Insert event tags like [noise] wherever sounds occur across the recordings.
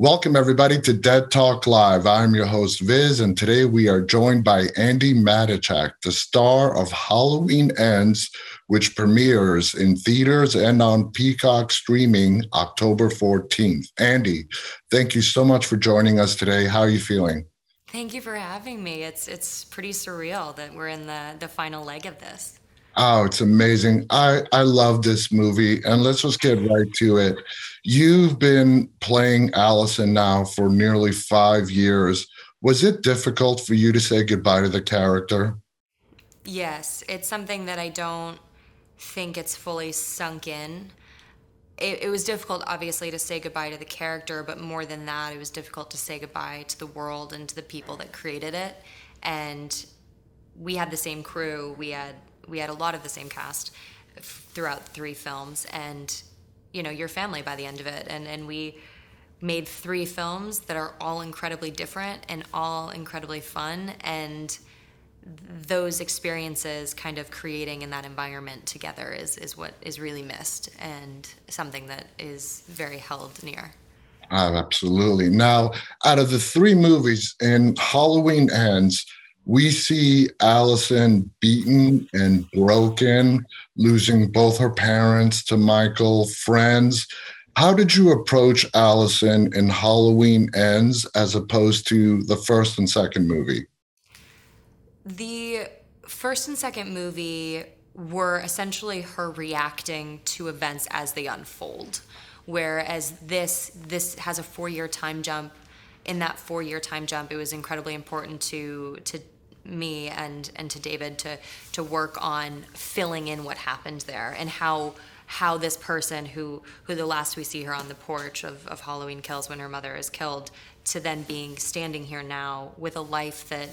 Welcome, everybody, to Dead Talk Live. I'm your host, Viz, and today we are joined by Andi Matichak, the star of Halloween Ends, which premieres in theaters and on Peacock streaming October 14th. Andi, thank you so much for joining us today. How are you feeling? Thank you for having me. It's it's pretty surreal that we're in the the final leg of this. Oh, it's amazing. I, I love this movie. And let's just get right to it. You've been playing Allison now for nearly five years. Was it difficult for you to say goodbye to the character? Yes, it's something that I don't think it's fully sunk in. It, it, was difficult, obviously, to say goodbye to the character, but more than that, it was difficult to say goodbye to the world and to the people that created it. And we had the same crew. We had we had a lot of the same cast throughout three films, and you know, your family by the end of it. And and we made three films that are all incredibly different and all incredibly fun and those experiences kind of creating in that environment together is, is what is really missed and something that is very held near. Oh, absolutely. Now, out of the three movies in Halloween Ends, we see Allison beaten and broken, losing both her parents to Michael, friends. How did you approach Allison in Halloween Ends as opposed to the first and second movie? The first and second movie were essentially her reacting to events as they unfold whereas this this has a 4-year time jump in that four year time jump, it was incredibly important to to me and and to David to to work on filling in what happened there and how how this person who who the last we see her on the porch of, of Halloween Kills when her mother is killed to then being standing here now with a life that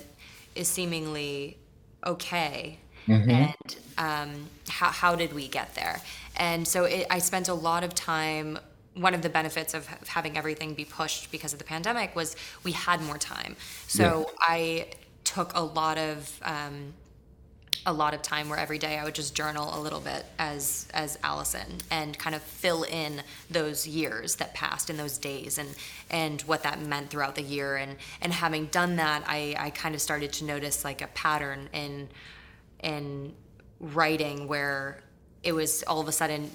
is seemingly okay mm-hmm. and um, how, how did we get there and so it, I spent a lot of time one of the benefits of having everything be pushed because of the pandemic was we had more time. So yeah. I took a lot of um, a lot of time where every day I would just journal a little bit as as Allison and kind of fill in those years that passed in those days and and what that meant throughout the year. And and having done that I I kind of started to notice like a pattern in in writing where it was all of a sudden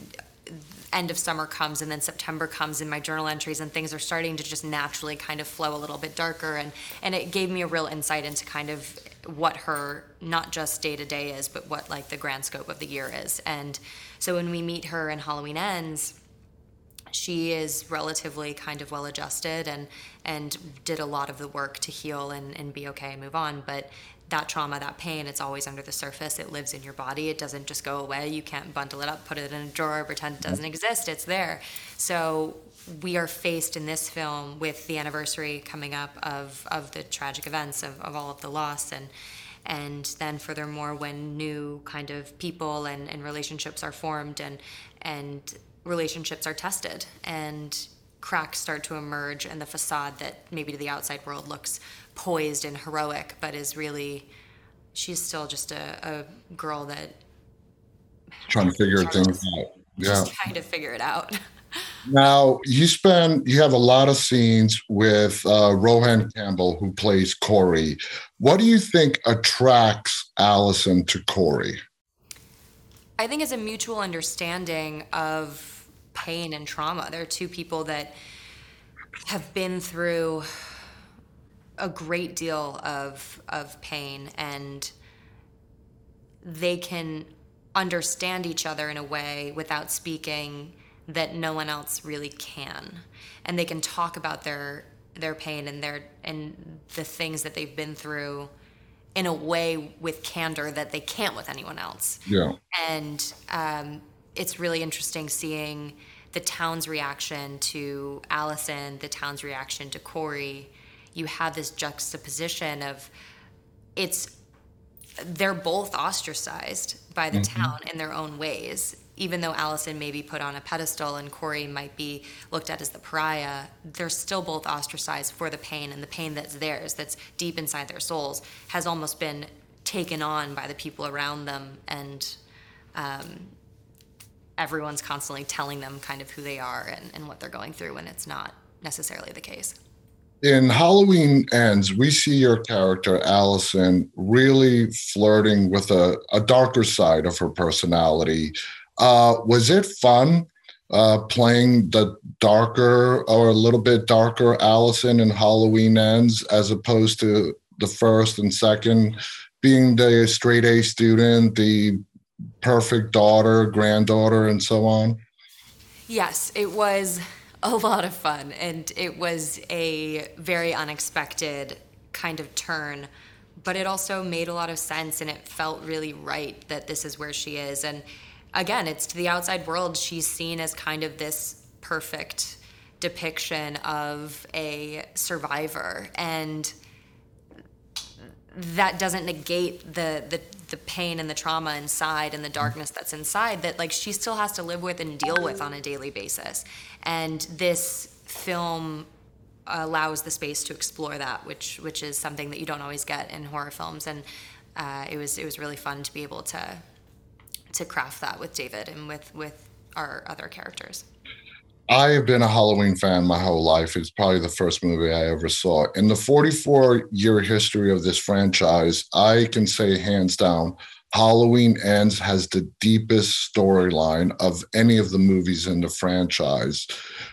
end of summer comes and then September comes in my journal entries and things are starting to just naturally kind of flow a little bit darker. And and it gave me a real insight into kind of what her not just day to day is but what like the grand scope of the year is. And so when we meet her in Halloween ends she is relatively kind of well adjusted and and did a lot of the work to heal and, and be okay and move on. But that trauma, that pain, it's always under the surface. It lives in your body. It doesn't just go away. You can't bundle it up, put it in a drawer, pretend it doesn't mm-hmm. exist. It's there. So we are faced in this film with the anniversary coming up of, of the tragic events of, of all of the loss and and then furthermore when new kind of people and, and relationships are formed and and relationships are tested and cracks start to emerge and the facade that maybe to the outside world looks poised and heroic, but is really she's still just a, a girl that trying to figure things out. Yeah, just trying to figure it out. now you spend you have a lot of scenes with uh, Rohan Campbell who plays Corey. What do you think attracts Allison to Corey? I think it's a mutual understanding of pain and trauma. There are two people that have been through a great deal of of pain and they can understand each other in a way without speaking that no one else really can. And they can talk about their their pain and their and the things that they've been through in a way with candor that they can't with anyone else. Yeah. And um, it's really interesting seeing the town's reaction to allison the town's reaction to corey you have this juxtaposition of it's they're both ostracized by the mm-hmm. town in their own ways. Even though Allison may be put on a pedestal and Corey might be looked at as the pariah, they're still both ostracized for the pain, and the pain that's theirs, that's deep inside their souls, has almost been taken on by the people around them, and um, everyone's constantly telling them kind of who they are and, and what they're going through, and it's not necessarily the case. In Halloween Ends, we see your character, Allison, really flirting with a, a darker side of her personality. Uh, was it fun uh, playing the darker or a little bit darker Allison in Halloween Ends as opposed to the first and second, being the straight A student, the perfect daughter, granddaughter, and so on? Yes, it was a lot of fun, and it was a very unexpected kind of turn. But it also made a lot of sense, and it felt really right that this is where she is. And again, it's to the outside world, she's seen as kind of this perfect depiction of a survivor. And that doesn't negate the, the the pain and the trauma inside and the darkness that's inside that like she still has to live with and deal with on a daily basis and this film allows the space to explore that which which is something that you don't always get in horror films and uh, it was it was really fun to be able to to craft that with David and with with our other characters. I have been a Halloween fan my whole life. It's probably the first movie I ever saw. In the 44 year history of this franchise, I can say hands down, Halloween Ends has the deepest storyline of any of the movies in the franchise.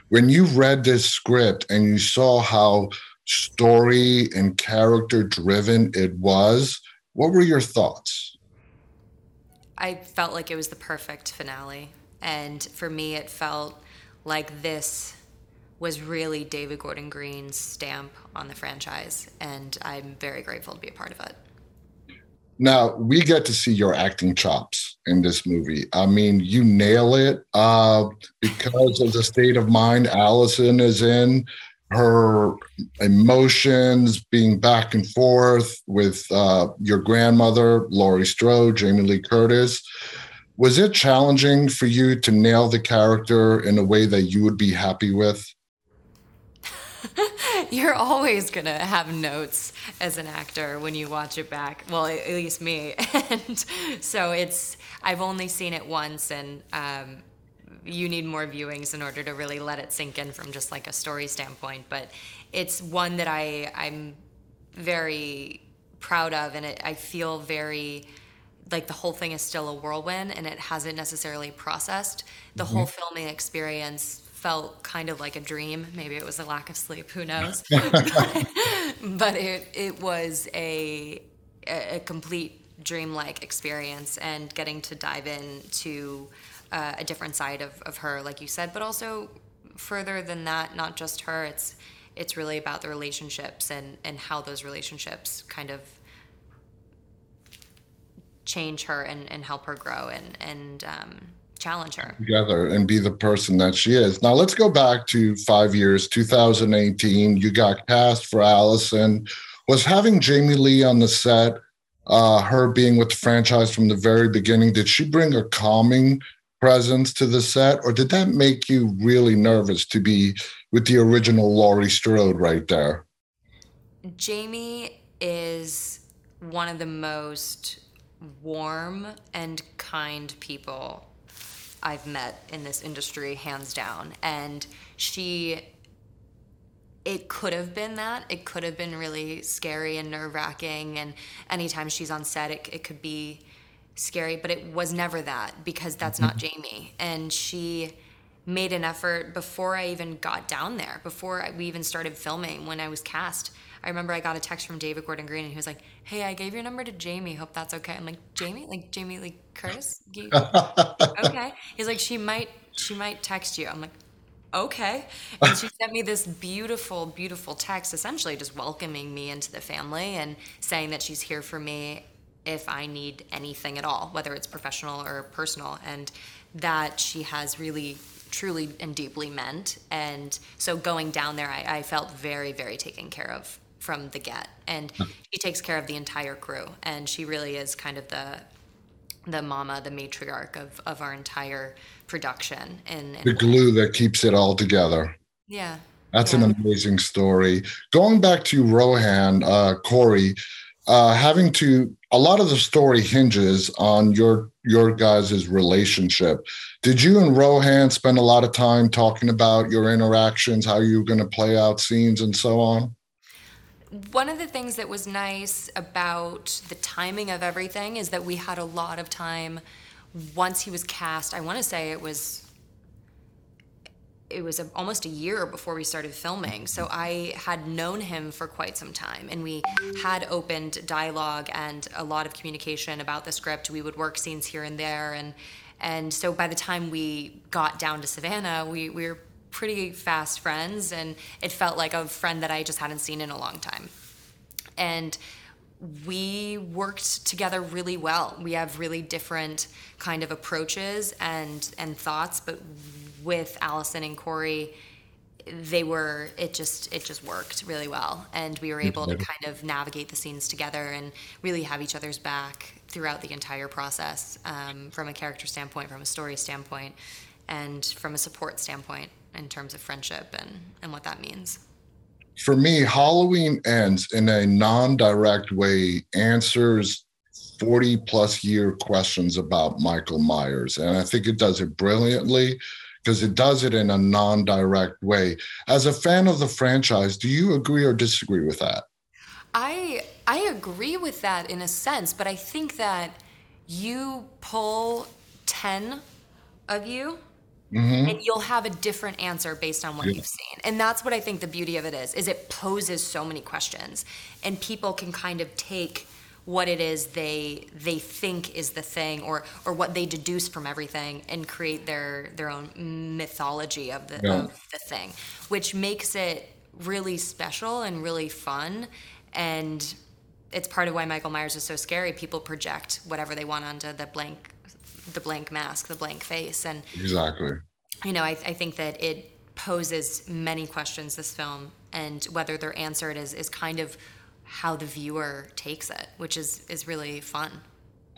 When you read this script and you saw how story and character driven it was, what were your thoughts? I felt like it was the perfect finale. And for me, it felt like this was really David Gordon Green's stamp on the franchise. And I'm very grateful to be a part of it. Now, we get to see your acting chops in this movie. I mean, you nail it uh, because of the state of mind Allison is in her emotions being back and forth with uh, your grandmother, Laurie Strode, Jamie Lee Curtis. Was it challenging for you to nail the character in a way that you would be happy with? [laughs] You're always going to have notes as an actor when you watch it back. Well, at least me. [laughs] and so it's, I've only seen it once and um, you need more viewings in order to really let it sink in from just like a story standpoint. But it's one that I I'm very proud of, and it, I feel very like the whole thing is still a whirlwind, and it hasn't necessarily processed. The mm-hmm. whole filming experience felt kind of like a dream. Maybe it was a lack of sleep. Who knows? [laughs] [laughs] but it it was a a complete dreamlike experience, and getting to dive into uh, a different side of, of her, like you said, but also further than that, not just her. It's it's really about the relationships and and how those relationships kind of change her and, and help her grow and and um, challenge her together and be the person that she is. Now let's go back to five years, 2018. You got cast for Allison. Was having Jamie Lee on the set, uh, her being with the franchise from the very beginning, did she bring a calming presence to the set, or did that make you really nervous to be with the original Laurie Strode right there? Jamie is one of the most warm and kind people I've met in this industry, hands down. And she, it could have been that. It could have been really scary and nerve wracking. And anytime she's on set, it, it could be scary, but it was never that because that's not mm-hmm. Jamie. And she made an effort before I even got down there, before we even started filming when I was cast. I remember I got a text from David Gordon Green and he was like, Hey, I gave your number to Jamie. Hope that's okay. I'm like, Jamie? Like Jamie Lee Curtis? [laughs] okay. He's like, She might she might text you. I'm like, okay. And she sent me this beautiful, beautiful text, essentially just welcoming me into the family and saying that she's here for me if I need anything at all, whether it's professional or personal, and that she has really, truly, and deeply meant. And so going down there, I, I felt very, very taken care of from the get. And she takes care of the entire crew, and she really is kind of the the mama, the matriarch of, of our entire production. And, and the glue that keeps it all together. Yeah. That's yeah. an amazing story. Going back to Rohan, uh, Corey, uh, having to a lot of the story hinges on your your guys' relationship. Did you and Rohan spend a lot of time talking about your interactions, how you were going to play out scenes, and so on? One of the things that was nice about the timing of everything is that we had a lot of time once he was cast. I want to say it was it was a, almost a year before we started filming. So I had known him for quite some time, and we had opened dialogue and a lot of communication about the script. We would work scenes here and there, and and so by the time we got down to Savannah, we, we were pretty fast friends, and it felt like a friend that I just hadn't seen in a long time. And we worked together really well. We have really different kind of approaches and and thoughts, but with Allison and Corey, they were it just it just worked really well and we were able to kind of navigate the scenes together and really have each other's back throughout the entire process um, from a character standpoint from a story standpoint and from a support standpoint in terms of friendship and and what that means for me halloween ends in a non-direct way answers 40 plus year questions about michael myers and i think it does it brilliantly because it does it in a non direct way. As a fan of the franchise, do you agree or disagree with that? I I agree with that in a sense, but I think that you pull 10 of you mm-hmm. and you'll have a different answer based on what yeah. you've seen. And that's what I think the beauty of it is is it poses so many questions and people can kind of take what it is they they think is the thing or or what they deduce from everything and create their their own mythology of the yeah. of the thing which makes it really special and really fun and it's part of why Michael Myers is so scary people project whatever they want onto the blank the blank mask the blank face and exactly you know I, I think that it poses many questions this film and whether they're answered is is kind of how the viewer takes it, which is is really fun.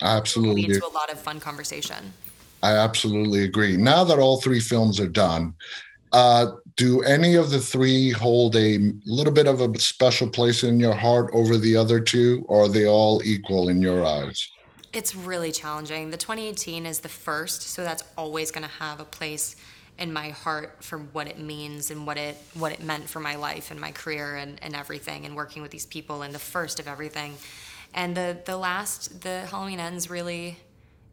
Absolutely. Into a lot of fun conversation. I absolutely agree. Now that all three films are done, uh, do any of the three hold a little bit of a special place in your heart over the other two, or are they all equal in your eyes? It's really challenging. The 2018 is the first, so that's always going to have a place in my heart for what it means and what it what it meant for my life and my career and, and everything and working with these people and the first of everything and the the last the halloween ends really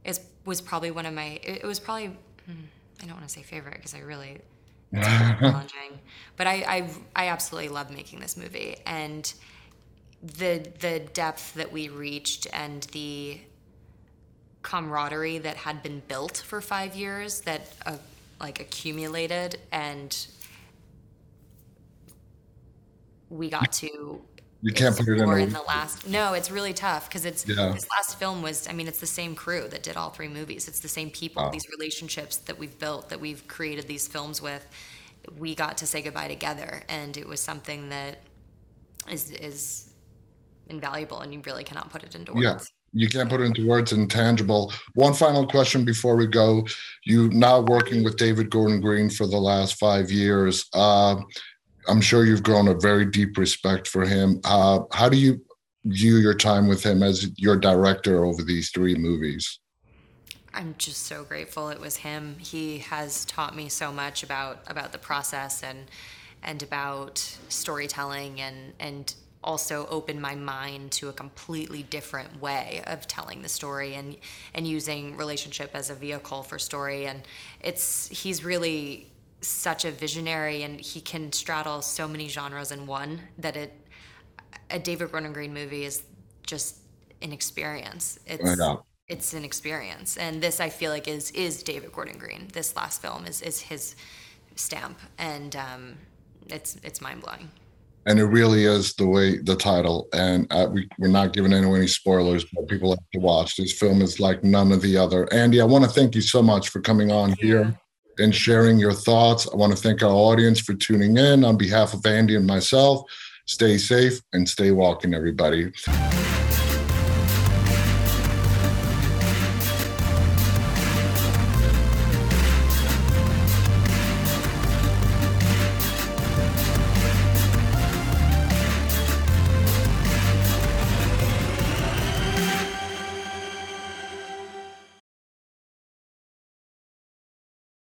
is was probably one of my it, it was probably hmm, i don't want to say favorite because i really it's [laughs] challenging but I, I i absolutely love making this movie and the the depth that we reached and the camaraderie that had been built for five years that a like accumulated and we got to you can't put it in, in the last no it's really tough because it's yeah. this last film was i mean it's the same crew that did all three movies. It's the same people wow. these relationships that we've built that we've created these films with. We got to say goodbye together and it was something that is is invaluable and you really cannot put it into words. Yeah you can't put it into words intangible one final question before we go. You now working with david gordon green for the last five years uh, i'm sure you've grown a very deep respect for him. Uh, how do you view your time with him as your director over these three movies? I'm just so grateful it was him. He has taught me so much about about the process and and about storytelling and and also opened my mind to a completely different way of telling the story and and using relationship as a vehicle for story and it's he's really such a visionary and he can straddle so many genres in one that it a David Gordon Green movie is just an experience. It's it's an experience. And this I feel like is is David Gordon Green. This last film is is his stamp and um, it's it's mind blowing and it really is the way the title. And uh, we, we're not giving anyone any spoilers but people have to watch. This film is like none of the other. Andi i want to thank you so much for coming on here and sharing your thoughts. I want to thank our audience for tuning in. On behalf of andi and myself stay safe and stay walking everybody